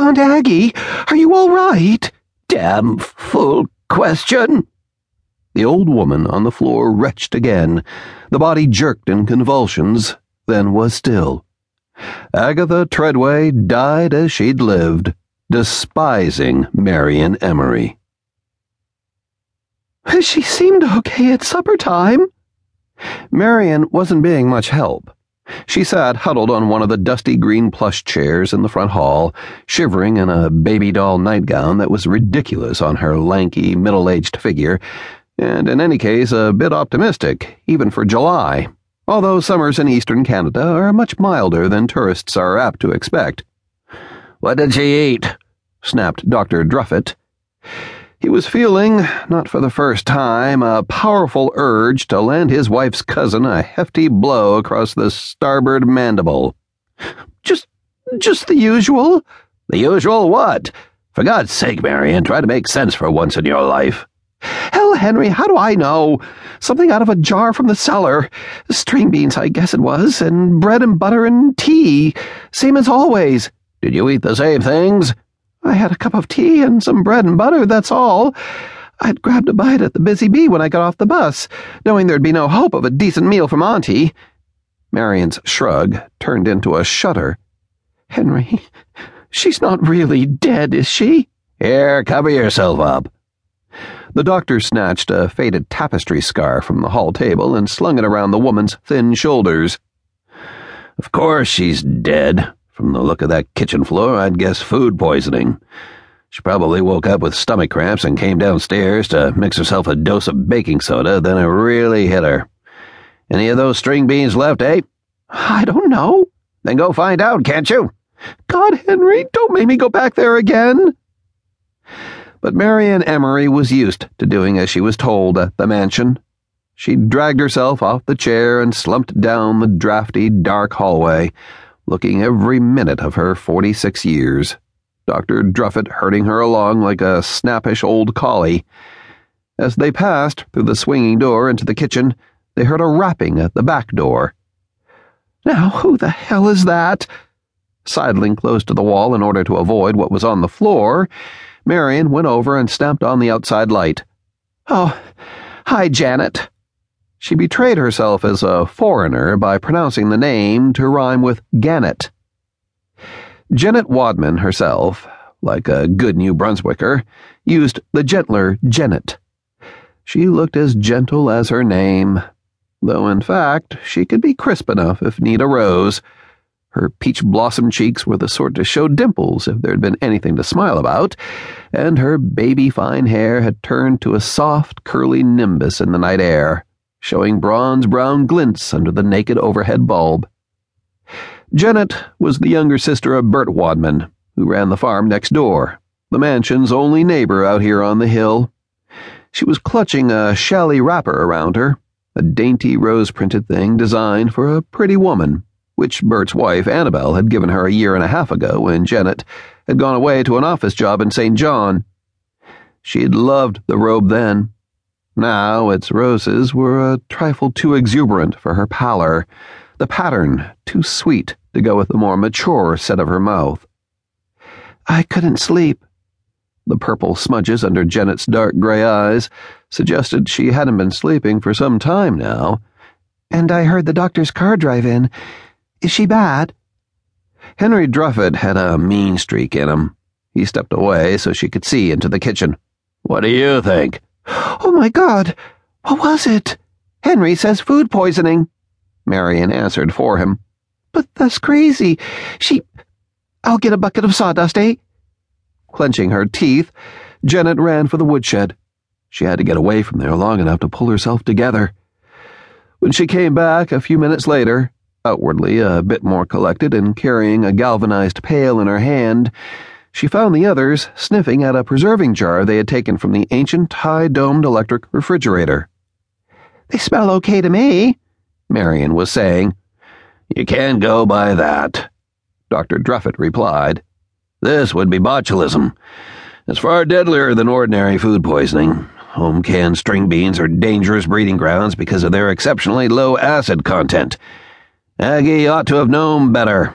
Aunt Aggie, are you all right? Damn fool question. The old woman on the floor retched again. The body jerked in convulsions, then was still. Agatha Treadway died as she'd lived, despising Marion Emery. She seemed okay at supper time. Marion wasn't being much help. She sat huddled on one of the dusty green plush chairs in the front hall, shivering in a baby doll nightgown that was ridiculous on her lanky, middle aged figure, and in any case a bit optimistic, even for July, although summers in eastern Canada are much milder than tourists are apt to expect. What did she eat? snapped Dr. Druffitt. He was feeling, not for the first time, a powerful urge to land his wife's cousin a hefty blow across the starboard mandible. Just, just the usual? The usual what? For God's sake, Marion, try to make sense for once in your life. Hell, Henry, how do I know? Something out of a jar from the cellar. String beans, I guess it was, and bread and butter and tea. Same as always. Did you eat the same things? I had a cup of tea and some bread and butter, that's all. I'd grabbed a bite at the Busy Bee when I got off the bus, knowing there'd be no hope of a decent meal from Auntie. Marion's shrug turned into a shudder. Henry, she's not really dead, is she? Here, cover yourself up. The doctor snatched a faded tapestry scarf from the hall table and slung it around the woman's thin shoulders. Of course she's dead. From the look of that kitchen floor, I'd guess food poisoning. She probably woke up with stomach cramps and came downstairs to mix herself a dose of baking soda, then it really hit her. Any of those string beans left, eh? I don't know. Then go find out, can't you? God, Henry, don't make me go back there again. But Marion Emery was used to doing as she was told at the mansion. She dragged herself off the chair and slumped down the drafty, dark hallway looking every minute of her forty six years, Dr. Druffitt herding her along like a snappish old collie. As they passed through the swinging door into the kitchen, they heard a rapping at the back door. Now, who the hell is that? Sidling close to the wall in order to avoid what was on the floor, Marion went over and stamped on the outside light. Oh, hi, Janet. She betrayed herself as a foreigner by pronouncing the name to rhyme with Gannett. Janet Wadman herself, like a good New Brunswicker, used the gentler Janet. She looked as gentle as her name, though in fact she could be crisp enough if need arose. Her peach blossom cheeks were the sort to show dimples if there'd been anything to smile about, and her baby fine hair had turned to a soft, curly nimbus in the night air showing bronze brown glints under the naked overhead bulb. Janet was the younger sister of Bert Wadman, who ran the farm next door, the mansion's only neighbor out here on the hill. She was clutching a challis wrapper around her, a dainty rose printed thing designed for a pretty woman, which Bert's wife, Annabel, had given her a year and a half ago when Janet had gone away to an office job in St. John. She'd loved the robe then now its roses were a trifle too exuberant for her pallor, the pattern too sweet to go with the more mature set of her mouth. I couldn't sleep. The purple smudges under Janet's dark gray eyes suggested she hadn't been sleeping for some time now. And I heard the doctor's car drive in. Is she bad? Henry Druffitt had a mean streak in him. He stepped away so she could see into the kitchen. What do you think? Oh my God! What was it? Henry says food poisoning. Marion answered for him. But that's crazy. She. I'll get a bucket of sawdust, eh? Clenching her teeth, Janet ran for the woodshed. She had to get away from there long enough to pull herself together. When she came back a few minutes later, outwardly a bit more collected and carrying a galvanized pail in her hand, she found the others sniffing at a preserving jar they had taken from the ancient high domed electric refrigerator. They smell okay to me, Marion was saying. You can't go by that, Dr. Druffitt replied. This would be botulism. It's far deadlier than ordinary food poisoning. Home canned string beans are dangerous breeding grounds because of their exceptionally low acid content. Aggie ought to have known better.